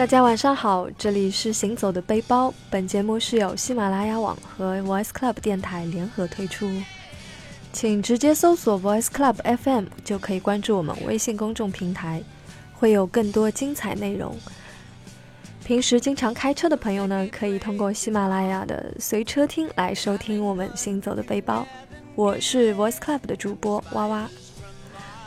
大家晚上好，这里是行走的背包。本节目是由喜马拉雅网和 Voice Club 电台联合推出，请直接搜索 Voice Club FM 就可以关注我们微信公众平台，会有更多精彩内容。平时经常开车的朋友呢，可以通过喜马拉雅的随车听来收听我们行走的背包。我是 Voice Club 的主播哇哇。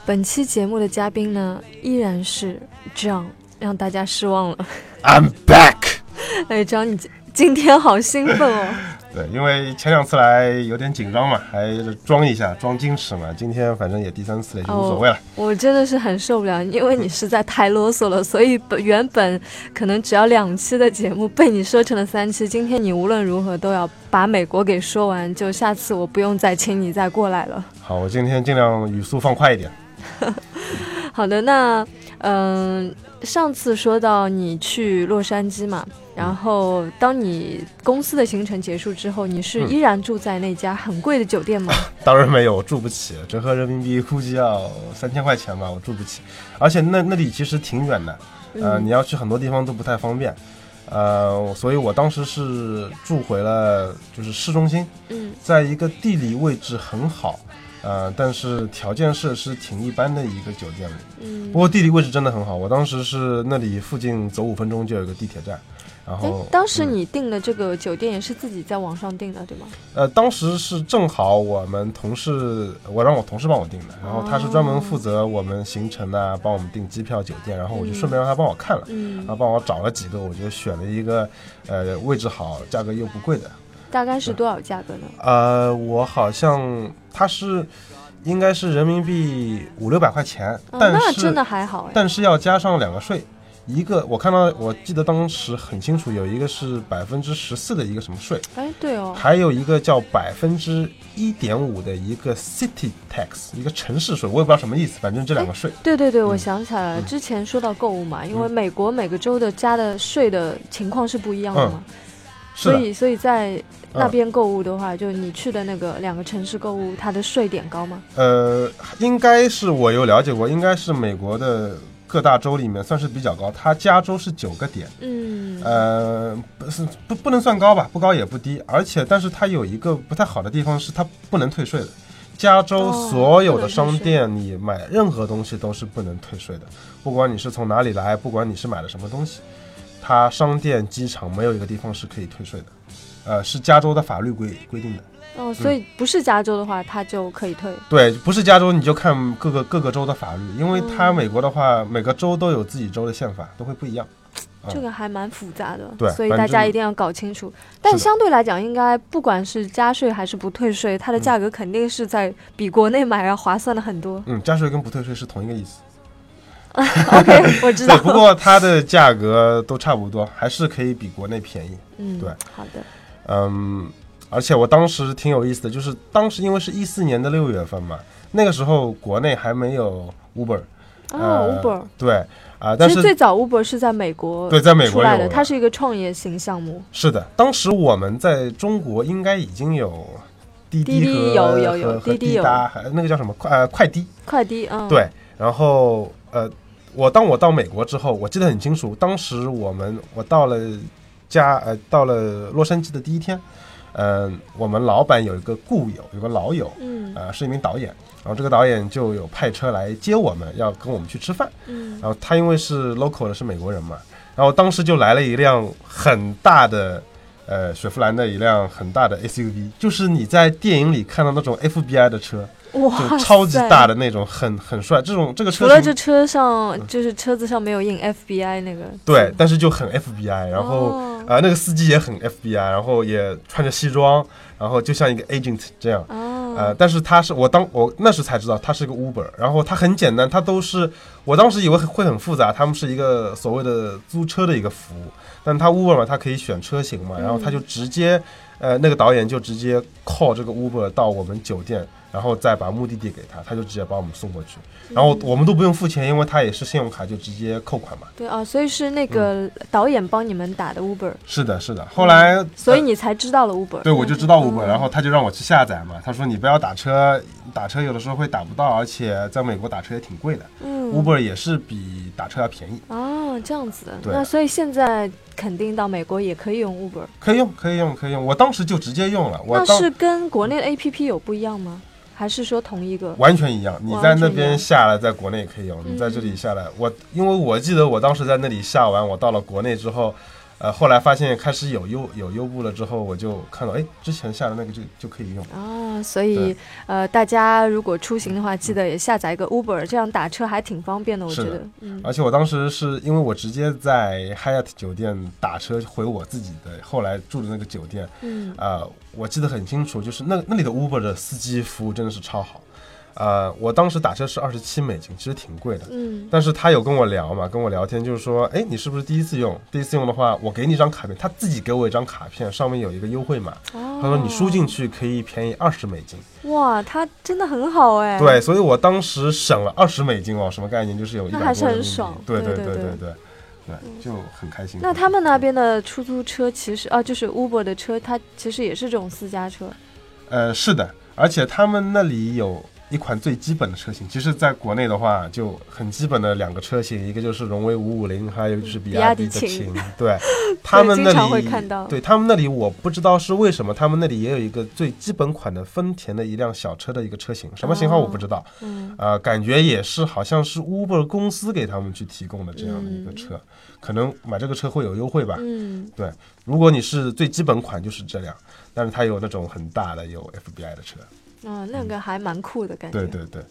本期节目的嘉宾呢，依然是 John，让大家失望了。I'm back。哎，John，你今今天好兴奋哦！对，因为前两次来有点紧张嘛，还装一下，装矜持嘛。今天反正也第三次了，也就无所谓了。我真的是很受不了，因为你实在太啰嗦了，所以本原本可能只要两期的节目被你说成了三期。今天你无论如何都要把美国给说完，就下次我不用再请你再过来了。好，我今天尽量语速放快一点。好的，那嗯、上次说到你去洛杉矶嘛，然后当你公司的行程结束之后，你是嗯依然住在那家很贵的酒店吗？当然没有，我住不起，折合人民币估计要三千块钱吧，我住不起。而且那那里其实挺远的，呃，嗯你要去很多地方都不太方便。呃，所以我当时是住回了就是市中心，嗯在一个地理位置很好，呃，但是条件设施挺一般的一个酒店里。嗯不过地理位置真的很好，我当时是那里附近走五分钟就有一个地铁站，然哎后，当时嗯你订的这个酒店也是自己在网上订的，对吗？呃，当时是正好我们同事，我让我同事帮我订的，然后他是专门负责我们行程啊，帮我们订机票、酒店，然后我就顺便让他帮我看了，嗯然后帮我找了几个，我就选了一个，呃，位置好、价格又不贵的。大概是多少价格呢？呃，我好像它是应该是人民币五六百块钱，哦，但是那真的还好哎。但是要加上两个税，一个我看到我记得当时很清楚，有一个是百分之十四的一个什么税，哎，对哦，还有一个叫百分之一点五的一个 city tax，一个城市税，我也不知道什么意思，反正这两个税。对对对，我嗯想起来了，嗯。之前说到购物嘛，因为嗯。美国每个州的加的税的情况是不一样的嘛，的，以所以在那嗯边购物的话，就你去的那个两个城市购物，它的税点高吗？呃，应该是我有了解过，应该是美国的各大州里面算是比较高，它加州是九个点。嗯，呃，不是不不能算高吧，不高也不低，而且但是它有一个不太好的地方是它不能退税的。加州哦所有的商店，你买任何东西都是不能退税的，不管你是从哪里来，不管你是买了什么东西，它商店、机场没有一个地方是可以退税的，呃，是加州的法律规规定的。哦，所以不是加州的话，它就可以退。对，不是加州你就看各个各个州的法律，因为它嗯美国的话，每个州都有自己州的宪法，都会不一样。嗯这个还蛮复杂的，对所以大家一定要搞清楚。但相对来讲，应该不管是加税还是不退税，它的价格肯定是在比国内买要划算的很多。嗯，加税跟不退税是同一个意思。OK，我知道对，。不过它的价格都差不多，还是可以比国内便宜。嗯，对，好的。嗯，而且我当时挺有意思的，就是当时因为是一四年的六月份嘛，那个时候国内还没有 Uber，哦呃，Uber，对啊、但其实是最早 Uber 是在美国对，在美国出来的，它是一个创业型项目。是的，当时我们在中国应该已经有滴滴滴和有有有和和滴滴有那个叫什么快呃快滴，快滴，嗯，，对，然后呃，我当我到美国之后，我记得很清楚，当时我们我到了家呃到了洛杉矶的第一天，嗯、我们老板有一个故友，有个老友，嗯呃，是一名导演，然后这个导演就有派车来接我们，要跟我们去吃饭。嗯，然后他因为是 local 的，是美国人嘛，然后当时就来了一辆很大的，呃，雪佛兰的一辆很大的 SUV，就是你在电影里看到那种 FBI 的车，哇超级大的。那种，很很帅。这种这个车除了这车上，就是车子上没有印 FBI 那个，对，但是就很 FBI，然后、哦呃那个司机也很 FBI，然后也穿着西装，然后就像一个 agent 这样。哦，呃，但是他是我当我那时才知道他是个 Uber，然后他很简单，他都是我当时以为会很复杂，他们是一个所谓的租车的一个服务，但他 Uber 嘛，他可以选车型嘛，然后他就直接，呃，那个导演就直接 call 这个 Uber 到我们酒店，然后再把目的地给他，他就直接把我们送过去，然后我们都不用付钱，因为他也是信用卡就直接扣款嘛。对啊，所以是那个导演帮你们打的 Uber，是的，是的。后来，所以呃你才知道了 Uber。对，我就知道 Uber，、嗯然后他就让我去下载嘛。他说你不要打车，打车有的时候会打不到，而且在美国打车也挺贵的。嗯，，Uber 也是比打车要便宜。哦，这样子的。对那所以现在肯定到美国也可以用 Uber。可以用，可以用，可以用。我当时就直接用了，我那是跟国内的 APP 有不一样吗？还是说同一个？完全一样。你在那边下来，在国内也可以用。嗯你在这里下来，我因为我记得我当时在那里下完，我到了国内之后，呃，后来发现开始有优有优步了之后，我就看到，哎，之前下的那个就就可以用。啊，所以呃，大家如果出行的话，记得也下载一个 Uber，这样打车还挺方便的，我觉得。嗯而且我当时是因为我直接在 Hyatt 酒店打车回我自己的后来住的那个酒店，嗯啊，我记得很清楚，就是那那里的 Uber 的司机服务真的是超好。呃我当时打车是二十七美金其实挺贵的。嗯。但是他有跟我聊嘛跟我聊天就是说哎你是不是第一次用？第一次用的话我给你一张卡片他自己给我一张卡片上面有一个优惠码。他说你输进去可以便宜二十美金。哇他真的很好哎。对所以我当时省了二十美金哦什么概念？就是有一个还是很爽。对。对对对。对就很开心。那他们那边的出租车其实啊就是 uber 的车它其实也是这种私家车。呃是的而且他们那里有一款最基本的车型，其实在国内的话就很基本的两个车型，一个就是荣威五五零，还有就是比亚迪的秦秦。对，他们那里对他们那里我不知道是为什么，他们那里也有一个最基本款的丰田的一辆小车的一个车型，什么型号我不知道。嗯啊、感觉也是好像是 Uber 公司给他们去提供的这样的一个嗯车，可能买这个车会有优惠吧。嗯，对如果你是最基本款就是这辆，但是它有那种很大的有 FBI 的车。嗯，那个还蛮酷的感觉。对对对。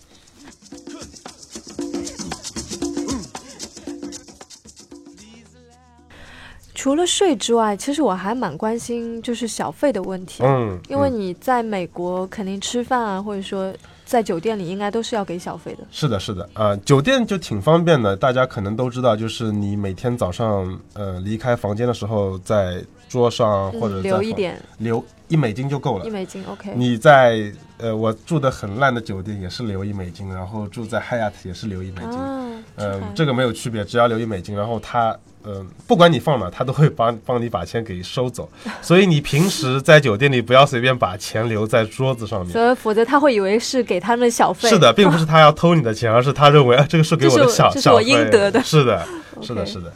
除了税之外，其实我还蛮关心就是小费的问题。嗯，嗯因为你在美国肯定吃饭啊，或者说在酒店里应该都是要给小费的。是的，是的，啊、酒店就挺方便的，大家可能都知道，就是你每天早上呃离开房间的时候，在桌上或者嗯，留一点留一美金就够了一。美金，OK。你在呃我住的很烂的酒店也是留一美金，然后住在 Hyatt 也是留一美金，啊，嗯、这个没有区别，只要留一美金，然后他嗯、不管你放哪，他都会帮帮你把钱给收走，所以你平时在酒店里不要随便把钱留在桌子上面。所以否则他会以为是给他们小费。是的，并不是 他要偷你的钱，而是他认为啊，这个是给我的小小费。这是我应得的是的，是的是的。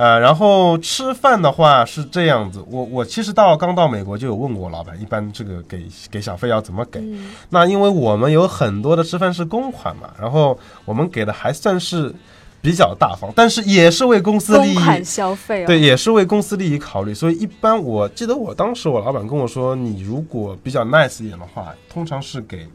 呃，然后吃饭的话是这样子，我我其实到刚到美国就有问过我老板，一般这个给给小费要怎么给？嗯那因为我们有很多的吃饭是公款嘛，然后我们给的还算是比较大方，但是也是为公司利益，公款消费哦。对，也是为公司利益考虑，所以一般我记得我当时我老板跟我说，你如果比较 nice 一点的话，通常是给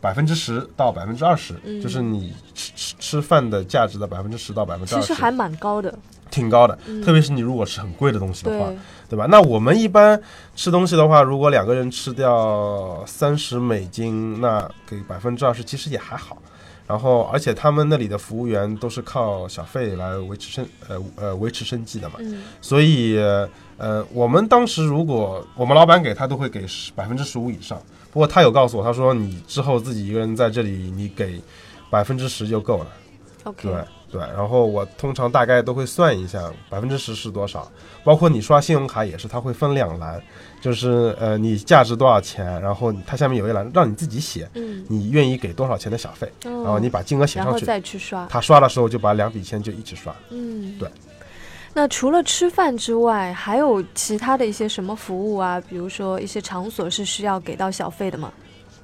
百分之十到百分之二十，嗯就是你吃吃吃饭的价值的百分之十到百分之二十，其实还蛮高的。挺高的。嗯特别是你如果吃很贵的东西的话，对，对吧？那我们一般吃东西的话，如果两个人吃掉三十美金，那给百分之二十其实也还好。然后，而且他们那里的服务员都是靠小费来维持生呃呃维持生计的嘛，嗯所以呃，我们当时如果我们老板给他都会给百分之十五以上。不过他有告诉我，他说你之后自己一个人在这里，你给百分之十就够了。，OK。对对，然后我通常大概都会算一下百分之十是多少，包括你刷信用卡也是，它会分两栏，就是呃你价值多少钱，然后它下面有一栏让你自己写，嗯，你愿意给多少钱的小费，然然后你把金额写然后上去，再去刷。他刷的时候就把两笔钱就一起刷。嗯，对。那除了吃饭之外，还有其他的一些什么服务啊？比如说一些场所是需要给到小费的吗？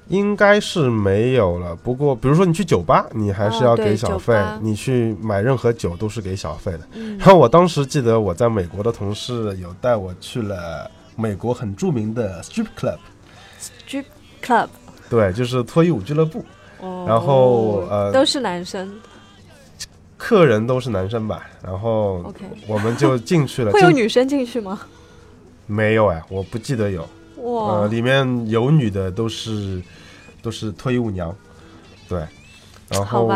应该是没有了，不过比如说你去酒吧，你还是要给小费；你去买任何酒都是给小费的。嗯然后我当时记得我在美国的同事有带我去了美国很著名的 strip club，，strip club，对，就是脱衣舞俱乐部，哦，然后呃都是男生客人都是男生吧，然后。我们就进去了。会有女生进去吗？没有哎，我不记得有。哇，呃，里面有女的都是都是脱衣舞娘，对，然后，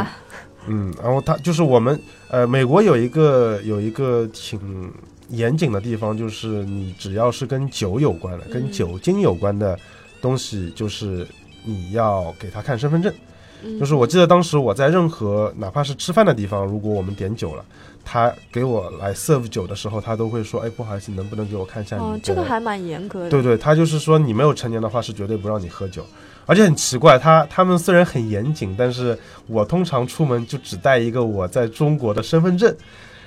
嗯，然后他就是我们呃，美国有一个有一个挺严谨的地方，就是你只要是跟酒有关的、跟嗯酒精有关的东西，就是你要给他看身份证。嗯就是我记得当时我在任何哪怕是吃饭的地方，如果我们点酒了，他给我来 serve 酒的时候，他都会说：“哎，不好意思，能不能给我看一下你？”哦，这个还蛮严格的。对对，他就是说你没有成年的话是绝对不让你喝酒，而且很奇怪，他他们虽然很严谨，但是我通常出门就只带一个我在中国的身份证。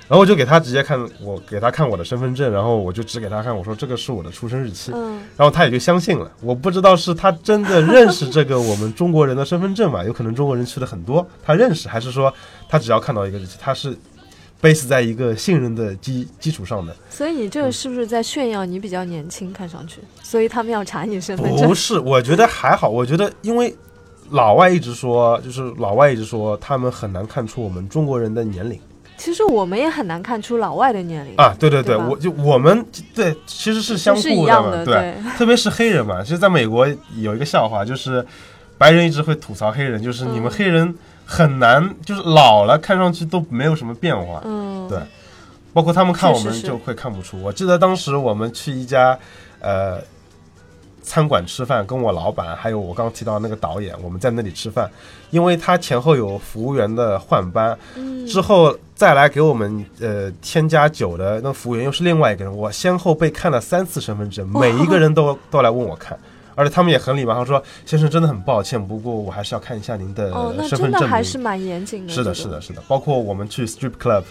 然后我就给他直接看，我给他看我的身份证，然后我就只给他看，我说这个是我的出生日期，嗯，然后他也就相信了。我不知道是他真的认识这个我们中国人的身份证嘛？有可能中国人去的很多，他认识，还是说他只要看到一个日期，他是 base 在一个信任的基基础上的？所以你这个是不是在炫耀你比较年轻，看上去？所以他们要查你身份证不。是，我觉得还好。我觉得因为老外一直说，就是老外一直说他们很难看出我们中国人的年龄其实我们也很难看出老外的年龄，啊。对对对，对我就我们对其实是相是一样的，对。特别是黑人嘛，其实在美国有一个笑话，就是白人一直会吐槽黑人，就是你们嗯黑人很难，就是老了看上去都没有什么变化。嗯，对包括他们看我们就会看不出。我记得当时我们去一家呃餐馆吃饭，跟我老板还有我刚刚提到那个导演，我们在那里吃饭，因为他前后有服务员的换班，嗯，之后再来给我们呃添加酒的那服务员又是另外一个人，我先后被看了三次身份证，每一个人都都来问我看。而且他们也很礼貌，他说：“先生，真的很抱歉，不过我还是要看一下您的哦，那身份证明。真的还是蛮严谨的。是的，是的，是的。包括我们去 strip club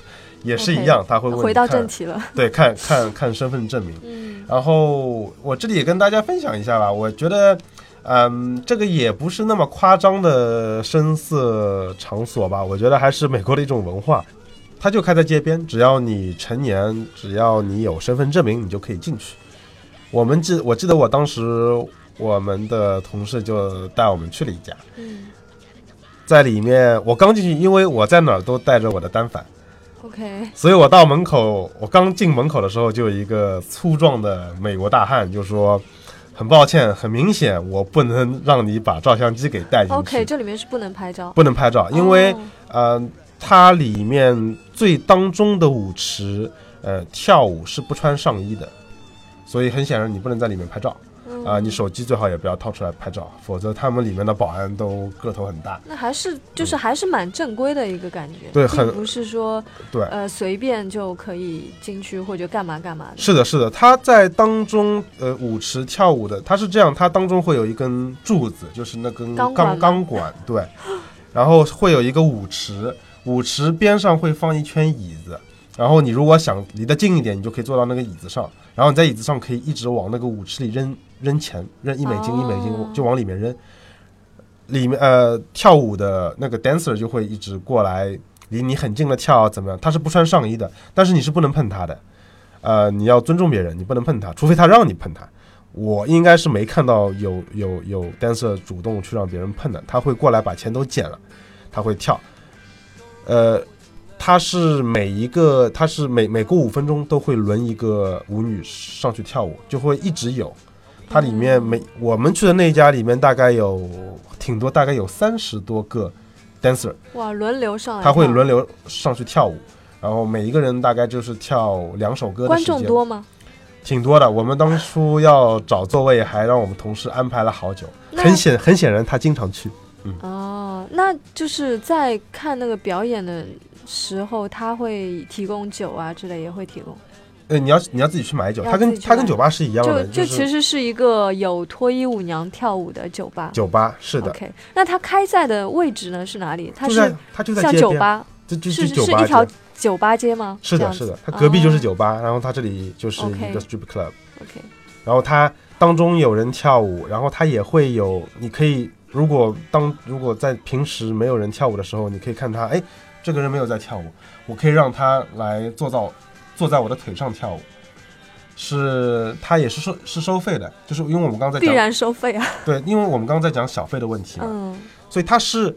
也是一样，他会问回到正题了，对，看看看身份证明。嗯然后我这里也跟大家分享一下吧，我觉得，嗯，这个也不是那么夸张的声色场所吧，我觉得还是美国的一种文化。它就开在街边，只要你成年，只要你有身份证明，你就可以进去。我们记，我记得我当时我们的同事就带我们去了一家，嗯。在里面我刚进去，因为我在哪儿都带着我的单反。，OK，所以我到门口，我刚进门口的时候，就有一个粗壮的美国大汉就说：“很抱歉，很明显，我不能让你把照相机给带进去。OK，这里面是不能拍照，不能拍照，因为、哦。呃，它里面最当中的舞池，呃，跳舞是不穿上衣的，所以很显然你不能在里面拍照啊、嗯你手机最好也不要掏出来拍照，否则他们里面的保安都个头很大。那还是就是还是蛮正规的一个感觉，对很不是说对，呃随便就可以进去或者干嘛干嘛的。是的，是的，他在当中，呃，舞池跳舞的，他是这样，他当中会有一根柱子，就是那根钢钢管，对，然后会有一个舞池，舞池边上会放一圈椅子，然后你如果想离得近一点，你就可以坐到那个椅子上，然后你在椅子上可以一直往那个舞池里扔扔钱，扔一美金一美金哦就往里面扔，里面呃跳舞的那个 dancer 就会一直过来离你很近的跳，怎么样？他是不穿上衣的，但是你是不能碰他的。呃，你要尊重别人，你不能碰他，除非他让你碰他。我应该是没看到有有有 dancer 主动去让别人碰的，他会过来把钱都捡了，他会跳。呃，他是每一个，他是每每过五分钟都会轮一个舞女上去跳舞，就会一直有。它里面每我们去的那家里面大概有挺多，大概有三十多个 dancer，哇，轮流上来，他会轮。流上去跳舞，然后每一个人大概就是跳两首歌的观时间。众多吗？挺多的。我们当初要找座位，还让我们同事安排了好久。很显很显然，他经常去。嗯哦，那就是在看那个表演的时候，他会提供酒啊之类，也会提供。呃，你要你要自己去买酒，要它跟自己去买它跟酒吧是一样的，就就其实是一个有脱衣舞娘跳舞的酒吧。酒吧是的，OK，那它开在的位置呢是哪里？它就在是它就在酒吧，就就是一条酒吧街吗？是的，是的，它隔壁就是哦酒吧，然后它这里就是一 OK 个 strip club，OK，然后它当中有人跳舞，然后它也会有，你可以如果当如果在平时没有人跳舞的时候，你可以看他，哎，这个人没有在跳舞，我可以让他来做到坐在我的腿上跳舞。是，他也是收是收费的，就是因为我们刚刚在讲，必然收费啊。对，因为我们刚刚在讲小费的问题嘛，嗯，所以他是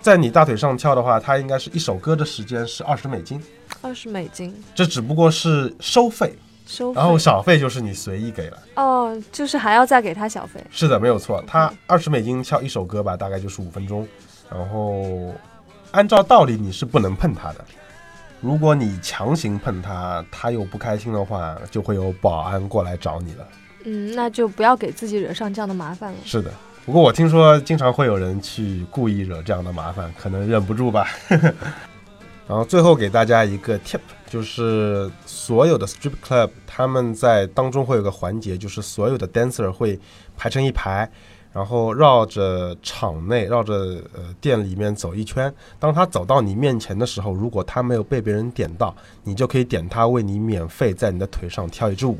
在你大腿上跳的话，他应该是一首歌的时间是二十美金，二十美金这只不过是收费，收费。然后小费就是你随意给了。哦，就是还要再给他小费。是的，没有错，他二十美金跳一首歌吧，大概就是五分钟。然后按照道理你是不能碰他的，如果你强行碰他，他又不开心的话，就会有保安过来找你了。嗯，那就不要给自己惹上这样的麻烦了。是的，不过我听说经常会有人去故意惹这样的麻烦，可能忍不住吧。然后最后给大家一个 tip，就是所有的 strip club 他们在当中会有个环节，就是所有的 dancer 会排成一排，然后绕着场内、绕着呃店里面走一圈。当他走到你面前的时候，如果他没有被别人点到，你就可以点他为你免费在你的腿上跳一支舞。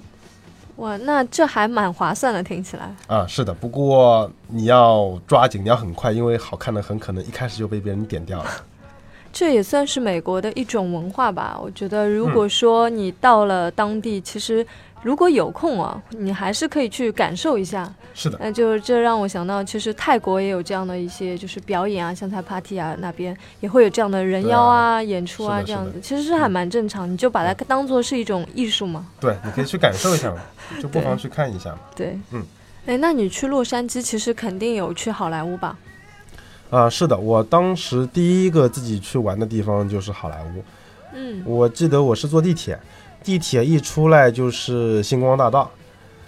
哇，那这还蛮划算的，听起来。啊，是的，不过你要抓紧，你要很快，因为好看的很可能一开始就被别人点掉了。这也算是美国的一种文化吧。我觉得，如果说你到了当地，其实如果有空啊，你还是可以去感受一下。是的，那就这让我想到，其实泰国也有这样的一些就是表演啊，像在 party 啊那边也会有这样的人妖啊演出啊这样子，其实是还蛮正常。你就把它当做是一种艺术嘛。对，你可以去感受一下嘛，就 不妨去看一下嘛。对，嗯，哎，那你去洛杉矶，其实肯定有去好莱坞吧？啊，是的，我当时第一个自己去玩的地方就是好莱坞。嗯，我记得我是坐地铁，地铁一出来就是星光大道。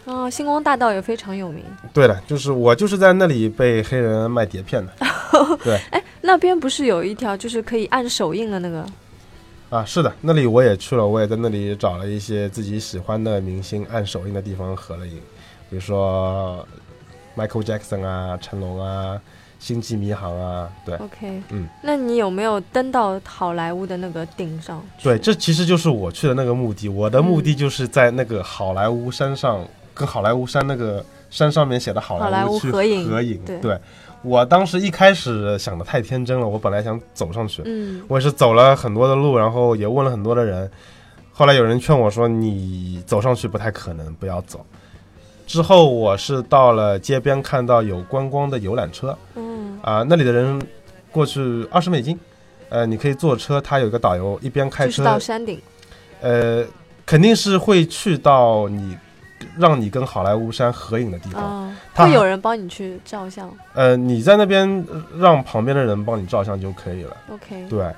啊，星光大道也非常有名。对的，就是我就是在那里被黑人卖碟片的。对，哎，那边不是有一条就是可以按手印的那个？啊，是的，那里我也去了，我也在那里找了一些自己喜欢的明星按手印的地方合了影，比如说 Michael Jackson 啊，成龙啊。星际迷航啊，对，OK，嗯，那你有没有登到好莱坞的那个顶上？对，这其实就是我去的那个目的。我的目的就是在那个好莱坞山上，跟好莱坞山那个山上面写的好莱坞去合影。合影，对。我当时一开始想的太天真了，我本来想走上去，嗯，我也是走了很多的路，然后也问了很多的人，后来有人劝我说，你走上去不太可能，不要走。之后我是到了街边看到有观光的游览车，嗯啊，那里的人过去二十美金，呃，你可以坐车，他有一个导游一边开车到山顶，呃，肯定是会去到你让你跟好莱坞山合影的地方，他会有人帮你去照相，呃，你在那边让旁边的人帮你照相就可以了，OK，对，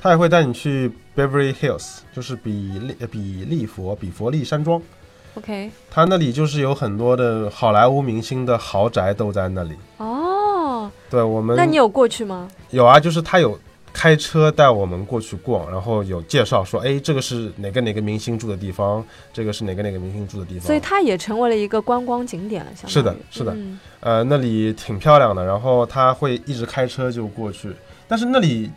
他也会带你去 Beverly Hills，就是比利比利佛比佛利山庄。OK，他那里就是有很多的好莱坞明星的豪宅都在那里。哦，对我们，那你有过去吗？有啊，就是他有开车带我们过去逛，然后有介绍说，哎，这个是哪个哪个明星住的地方，这个是哪个哪个明星住的地方。所以它也成为了一个观光景点了，是的，是的，呃，那里挺漂亮的，然后他会一直开车就过去，但是那里，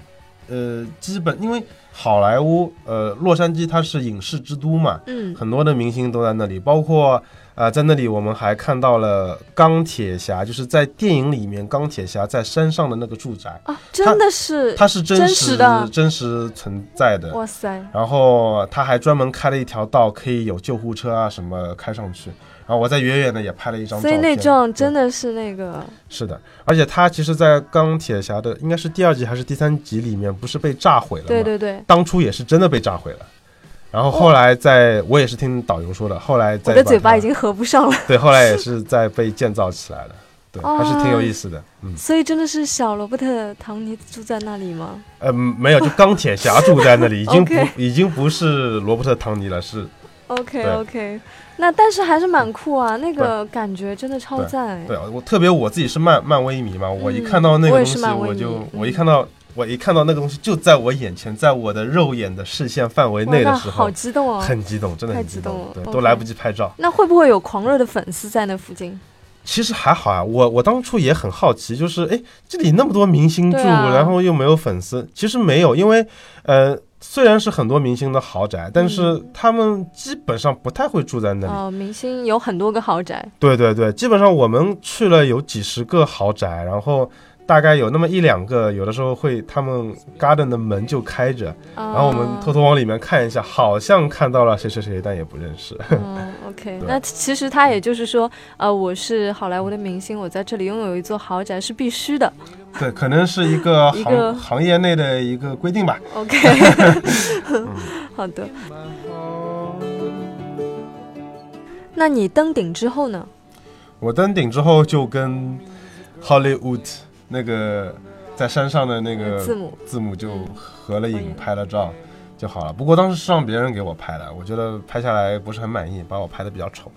呃，基本因为。好莱坞，呃，洛杉矶它是影视之都嘛，嗯，很多的明星都在那里，包括啊，在那里我们还看到了钢铁侠，就是在电影里面钢铁侠在山上的那个住宅啊，真的是，它是真实的，真实存在的，哇塞！然后他还专门开了一条道，可以有救护车啊什么开上去。然后我在远远的也拍了一张，所以那幢真的是那个是的，而且他其实，在钢铁侠的应该是第二集还是第三集里面，不是被炸毁了吗？对对对，当初也是真的被炸毁了。然后后来在我也是听导游说的，后来在我的嘴巴已经合不上了。对，后来也是在被建造起来了，对，还是挺有意思的。嗯，所以真的是小罗伯特·唐尼住在那里吗？呃，没有，就钢铁侠住在那里，已经不已经不是罗伯特·唐尼了，是。OK OK。那但是还是蛮酷啊，那个感觉真的超赞。对啊，我特别我自己是漫漫威迷嘛，我一看到那个东西，我就我一看到我一看到那个东西就在我眼前，在我的肉眼的视线范围内的时候，好激动啊！很激动，真的很激动，对，都来不及拍照。那会不会有狂热的粉丝在那附近？其实还好啊，我我当初也很好奇，就是哎，这里那么多明星住，然后又没有粉丝，其实没有，因为呃。虽然是很多明星的豪宅，但是他们基本上不太会住在那里。哦，明星有很多个豪宅。对对对，基本上我们去了有几十个豪宅，然后。大概有那么一两个，有的时候会他们 garden 的门就开着，然后我们偷偷往里面看一下，好像看到了谁谁谁，但也不认识。嗯，OK，那其实他也就是说，呃，我是好莱坞的明星，我在这里拥有一座豪宅是必须的。对，可能是一个行 行业内的一个规定吧。OK，好的。那你登顶之后呢？我登顶之后就跟 Hollywood。那个在山上的那个字母字母就合了影拍了照就好了。不过当时是让别人给我拍的，我觉得拍下来不是很满意，把我拍的比较丑。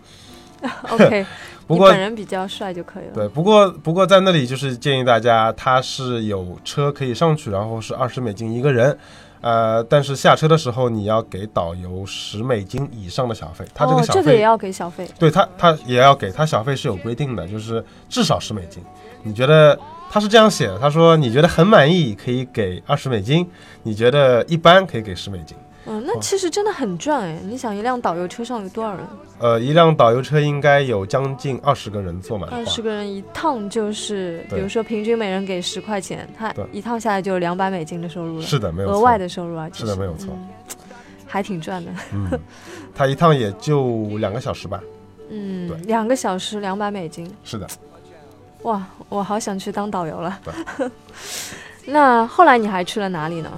OK，不过本人比较帅就可以了。对，不过不过在那里就是建议大家，他是有车可以上去，然后是二十美金一个人，呃，但是下车的时候你要给导游十美金以上的小费，他这哦个，小费，这个也要给小费。对他他也要给，他小费是有规定的，就是至少十美金。你觉得他是这样写的？他说你觉得很满意可以给二十美金，你觉得一般可以给十美金。嗯，那其实真的很赚哎！你想，一辆导游车上有多少人？呃，一辆导游车应该有将近二十个人坐满二十，个人一趟就是，比如说平均每人给十块钱，他一趟下来就有两百美金的收入了，是的，没有错。额外的收入啊，是的没有错嗯还挺赚的。嗯，他一趟也就两个小时吧。嗯，两个小时两百美金，是的，哇，我好想去当导游了。那后来你还去了哪里呢？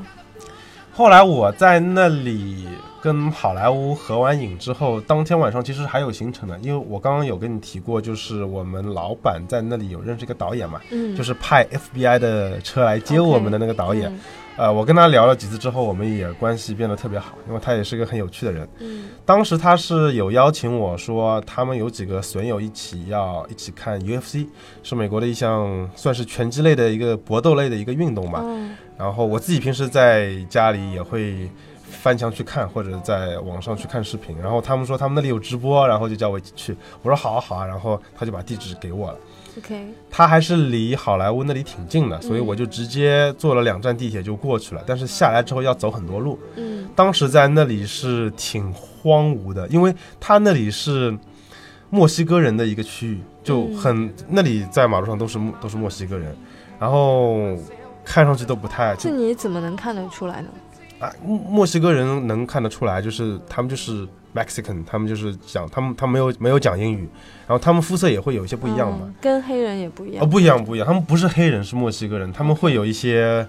后来我在那里跟好莱坞合完影之后，当天晚上其实还有行程的，因为我刚刚有跟你提过，就是我们老板在那里有认识一个导演嘛，嗯，就是派 FBI 的车来接我们的那个导演。嗯呃，我跟他聊了几次之后，我们也关系变得特别好，因为他也是个很有趣的人。嗯当时他是有邀请我说，他们有几个损友一起要一起看 UFC，是美国的一项算是拳击类的一个搏斗类的一个运动吧。嗯然后我自己平时在家里也会翻墙去看，或者在网上去看视频。然后他们说他们那里有直播，然后就叫我一起去。我说好啊好啊，然后他就把地址给我了。，OK，他还是离好莱坞那里挺近的，所以我就直接坐了两站地铁就过去了。但是下来之后要走很多路，嗯当时在那里是挺荒芜的，因为他那里是墨西哥人的一个区域，就很、那里在马路上都是墨都是墨西哥人，然后看上去都不太这你怎么能看得出来呢？啊，墨墨西哥人能看得出来，就是他们就是 Mexican，他们就是讲他们他们没有没有讲英语，然后他们肤色也会有一些不一样嘛，嗯跟黑人也不一样哦样。不一样不一样，他们不是黑人是墨西哥人，他们会有一些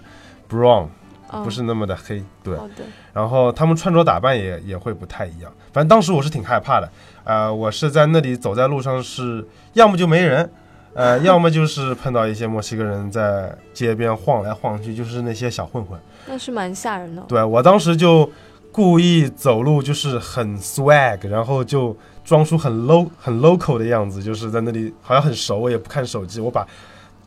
brown，哦不是那么的黑，对，好的，然后他们穿着打扮也也会不太一样，反正当时我是挺害怕的，呃，我是在那里走在路上是要么就没人。呃，要么就是碰到一些墨西哥人在街边晃来晃去，就是那些小混混。那是蛮吓人的哦。对我当时就故意走路就是很 swag，然后就装出很 low 很 local 的样子，就是在那里好像很熟，我也不看手机，我把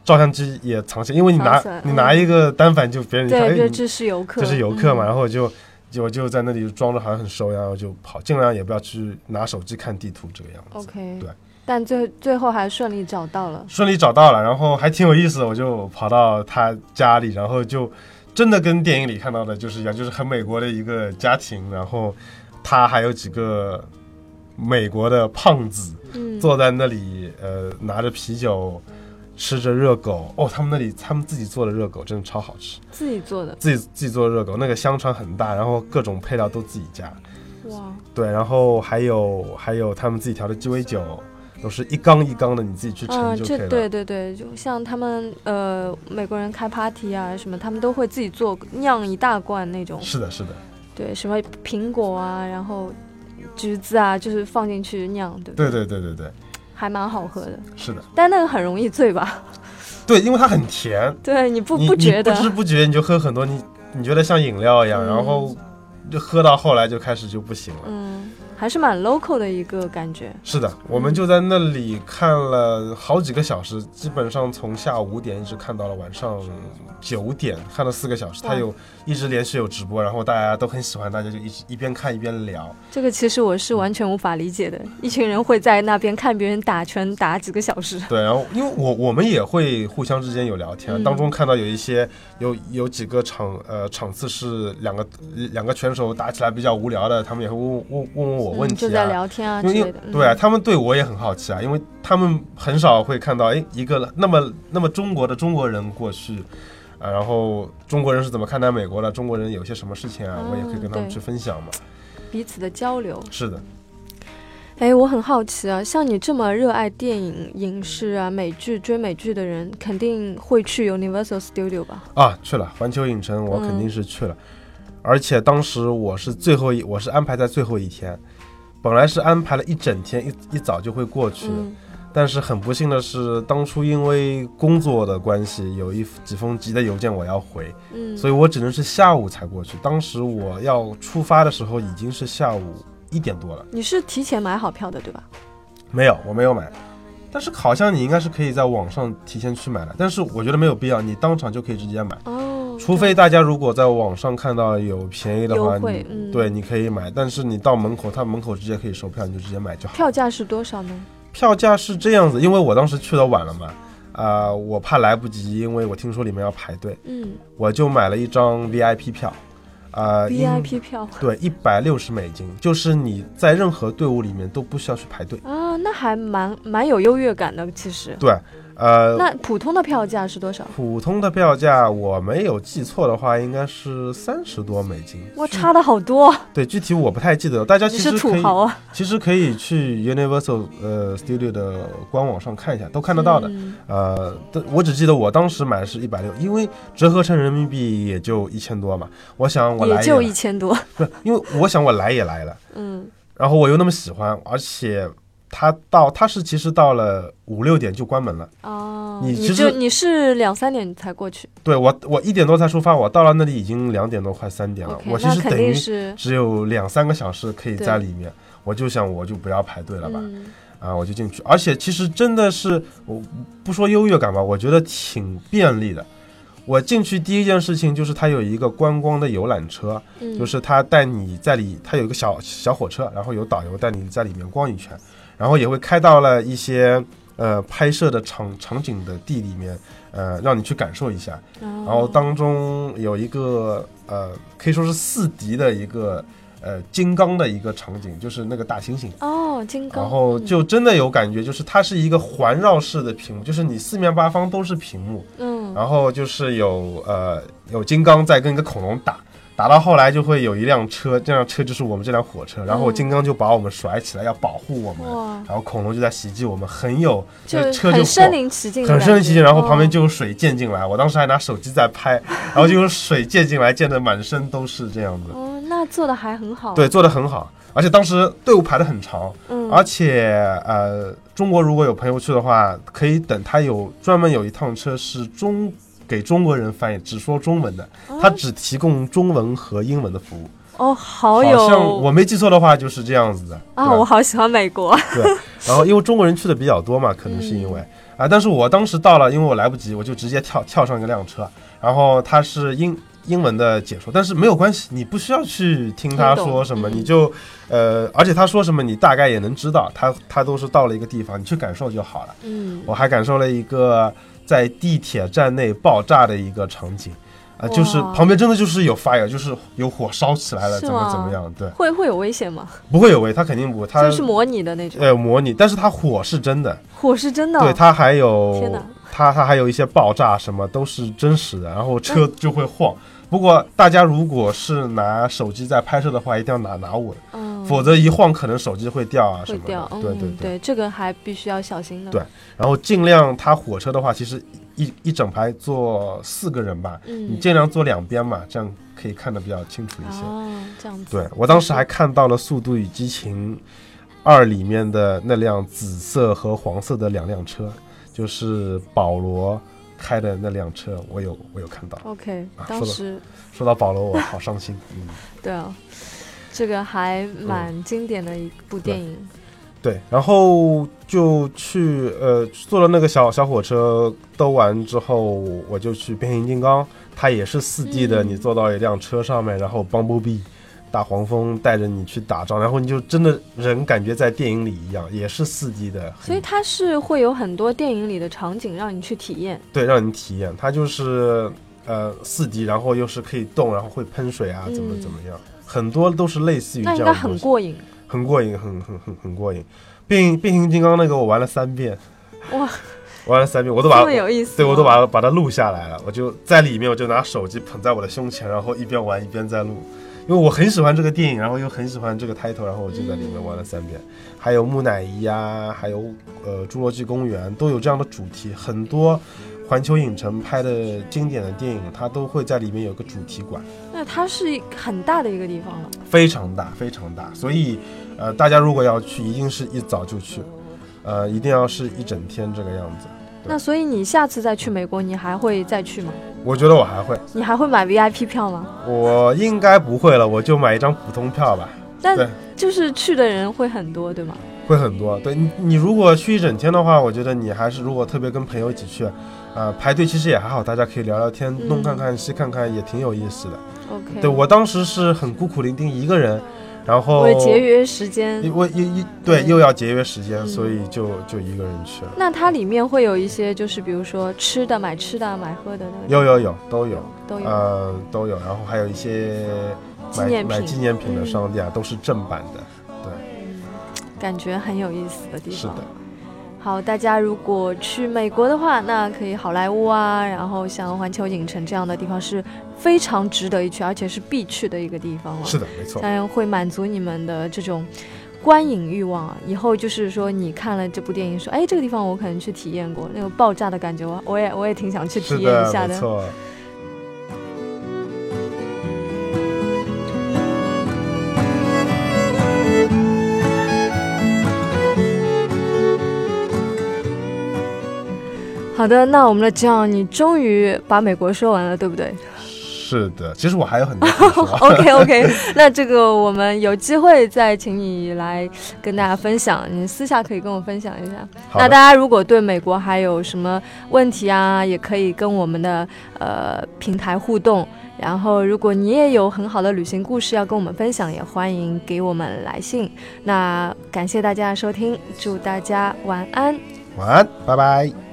照相机也藏起来，因为你拿你拿一个单反就别人对，哎，这这是游客，这是游客嘛，嗯然后我就就我就在那里装着好像很熟，然后就跑，尽量也不要去拿手机看地图这个样子。OK，对。但最最后还顺利找到了。顺利找到了，然后还挺有意思的，我就跑到他家里，然后就真的跟电影里看到的就是一样，就是很美国的一个家庭，然后他还有几个美国的胖子嗯，坐在那里，呃，拿着啤酒，吃着热狗。哦，他们那里他们自己做的热狗真的超好吃，自己做的。自己自己做的热狗，那个香肠很大，然后各种配料都自己加。哇，对，然后还有还有他们自己调的鸡尾酒，都是一缸一缸的，你自己去盛嗯，就可以对对对，就像他们呃美国人开 party 啊什么，他们都会自己做酿一大罐那种，是的，是的。对，什么苹果啊，然后橘子啊，就是放进去酿，对不对？对对对对，还蛮好喝的，是的，但那个很容易醉吧？对，因为它很甜，对，你不你不觉得？不？知不觉你就喝很多，你你觉得像饮料一样，嗯。然后就喝到后来就开始就不行了。嗯，还是蛮 local 的一个感觉。是的，我们就在那里看了好几个小时，基本上从下午五点一直看到了晚上九点，看了四个小时。哇他有一直连续有直播，然后大家都很喜欢，大家就一起一边看一边聊。这个其实我是完全无法理解的，一群人会在那边看别人打拳打几个小时。对，然后因为我我们也会互相之间有聊天，嗯当中看到有一些有有几个场呃场次是两个两个拳手打起来比较无聊的，他们也会问问问问我问嗯，题啊。就在聊天啊之因为类的。嗯对啊，他们对我也很好奇啊，因为他们很少会看到哎一个那么那么中国的中国人过去。啊，然后中国人是怎么看待美国的？中国人有些什么事情啊？嗯我也可以跟他们去分享嘛。彼此的交流。是的，哎，我很好奇啊，像你这么热爱电影、影视啊、美剧、追美剧的人，肯定会去 Universal Studio 吧？啊，去了环球影城，我肯定是去了，而且当时我是最后一，我是安排在最后一天，本来是安排了一整天，一一早就会过去但是很不幸的是，当初因为工作的关系，有一几封急的邮件我要回，嗯，所以我只能是下午才过去。当时我要出发的时候已经是下午一点多了，你是提前买好票的对吧？没有，我没有买。但是好像你应该是可以在网上提前去买的，但是我觉得没有必要，你当场就可以直接买。哦，除非大家如果在网上看到有便宜的话，你嗯对你可以买，但是你到门口，他门口直接可以售票，你就直接买就好。票价是多少呢？票价是这样子，因为我当时去的晚了嘛，啊、我怕来不及，因为我听说里面要排队，嗯我就买了一张 VIP 票，啊、应，VIP 票对，一百六十美金，就是你在任何队伍里面都不需要去排队。啊，那还蛮蛮有优越感的，其实。对，呃，那普通的票价是多少？普通的票价我没有记错的话，应该是三十多美金。哇，差的好多，对，具体我不太记得，大家其实可以，土豪啊，其实可以去 Universal 呃 Studio 的官网上看一下，都看得到的。嗯呃，但我只记得我当时买的是一百六，因为折合成人民币也就一千多嘛。我想我来也就来一千多，不是，因为我想我来也来了，嗯，然后我又那么喜欢，而且它到他是其实到了五六点就关门了。哦，你其实就你是两三点才过去对我我一点多才出发，我到了那里已经两点多快三点了。我其实等于是只有两三个小时可以在里面，我就想我就不要排队了吧。嗯啊，我就进去，而且其实真的是，我不说优越感吧，我觉得挺便利的。我进去第一件事情就是它有一个观光的游览车，嗯，就是它带你在里，它有一个小小火车，然后有导游带你在里面逛一圈，然后也会开到了一些呃拍摄的场场景的地里面，呃，让你去感受一下。然然后当中有一个呃，可以说是四 D 的一个呃金刚的一个场景，就是那个大猩猩。哦，金刚，然后嗯就真的有感觉，就是它是一个环绕式的屏幕，就是你四面八方都是屏幕，嗯，然后就是有呃有金刚在跟一个恐龙打，打到后来就会有一辆车，这辆车就是我们这辆火车，然后嗯。金刚就把我们甩起来要保护我们，然后恐龙就在袭击我们，很有就车就很身临其境很，身临其境，然后旁边哦。就有水溅进来，我当时还拿手机在拍，然后就有水溅进来，溅得满身都是这样子。哦，那做的还很好，对，，做的很好，而且当时队伍排得很长，嗯，而且呃，中国如果有朋友去的话，可以等他有专门有一趟车是中给中国人翻译，只说中文的，他只提供中文和英文的服务。哦，好好有像我没记错的话就是这样子的啊，我好喜欢美国，对，然后因为中国人去的比较多嘛，可能是因为啊，但是我当时到了，因为我来不及，我就直接跳跳上一个辆车，然后他是英英文的解说，但是没有关系，你不需要去听他说什么，你就呃，而且他说什么你大概也能知道，他他都是到了一个地方，你去感受就好了。嗯，我还感受了一个在地铁站内爆炸的一个场景。啊、就是旁边真的就是有 fire，就是有火烧起来了，怎么怎么样？对，会会有危险吗？不会有危，他肯定不会，他就是模拟的那种，呃模拟，但是它火是真的，火是真的，对，它还有它它还有一些爆炸什么都是真实的，然后车就会晃。不过大家如果是拿手机在拍摄的话，一定要拿拿稳，嗯，否则一晃可能手机会掉啊什么的。掉，嗯，对对对，这个还必须要小心的，对然后尽量它火车的话，其实一一整排坐四个人吧，你嗯，尽量坐两边嘛，这样可以看得比较清楚一些。哦，这样子，对我当时还看到了《速度与激情二》里面的那辆紫色和黄色的两辆车，就是保罗开的那辆车，我有我有看到。OK，当时说到保罗，我好伤心。嗯，对啊，这个还蛮经典的一部电影，对，然后就去呃坐了那个小小火车兜完之后，我就去变形金刚，它也是四 D 的，嗯。你坐到一辆车上面，然后 Bumblebee 大黄蜂带着你去打仗，然后你就真的人感觉在电影里一样，也是四 D 的，所以它是会有很多电影里的场景让你去体验，对，让你体验，它就是呃四 D，然后又是可以动，然后会喷水啊，怎么嗯。怎么样，很多都是类似于这样的很过瘾，很过瘾，很很很很过瘾。变形变形金刚那个我玩了三遍，哇，玩了三遍，我都把这么有意思吗，对我都把把它录下来了，我就在里面，我就拿手机捧在我的胸前，然后一边玩一边在录，因为我很喜欢这个电影，然后又很喜欢这个 title，然后我就在里面玩了三遍。还有木乃伊呀，还有呃侏罗纪公园都有这样的主题，很多环球影城拍的经典的电影，它都会在里面有个主题馆，那它是很大的一个地方了，非常大非常大，所以呃大家如果要去，一定是一早就去，呃一定要是一整天这个样子。那所以你下次再去美国，你还会再去吗？我觉得我还会，你还会买 VIP 票吗？我应该不会了，我就买一张普通票吧。但就是去的人会很多，对吗？会很多。对你，你如果去一整天的话，我觉得你还是如果特别跟朋友一起去，啊，排队其实也还好，大家可以聊聊天，东看看西看看，也挺有意思的。OK，对我当时是很孤苦伶仃一个人，然后为节约时间。我一一对嗯又要节约时间，嗯所以就就一个人去了。那它里面会有一些，就是比如说吃的、买吃的、买喝的那个，有有有都有，都有。呃都有，然后还有一些买纪念品买纪念品的嗯商店啊，都是正版的。对感觉很有意思的地方。是的。好，大家如果去美国的话，那可以好莱坞啊，然后像环球影城这样的地方是非常值得一去，而且是必去的一个地方了。是的，没错。当然会满足你们的这种观影欲望啊。以后就是说，你看了这部电影，说，哎，这个地方我可能去体验过，那个爆炸的感觉，我我也我也挺想去体验一下的，没错。好的，那我们的 John，你终于把美国说完了，对不对是的，其实我还有很多。OK OK，那这个我们有机会再请你来跟大家分享，你私下可以跟我分享一下。那大家如果对美国还有什么问题啊，也可以跟我们的呃平台互动。然后，如果你也有很好的旅行故事要跟我们分享，也欢迎给我们来信。那感谢大家的收听，祝大家晚安。晚安，拜拜。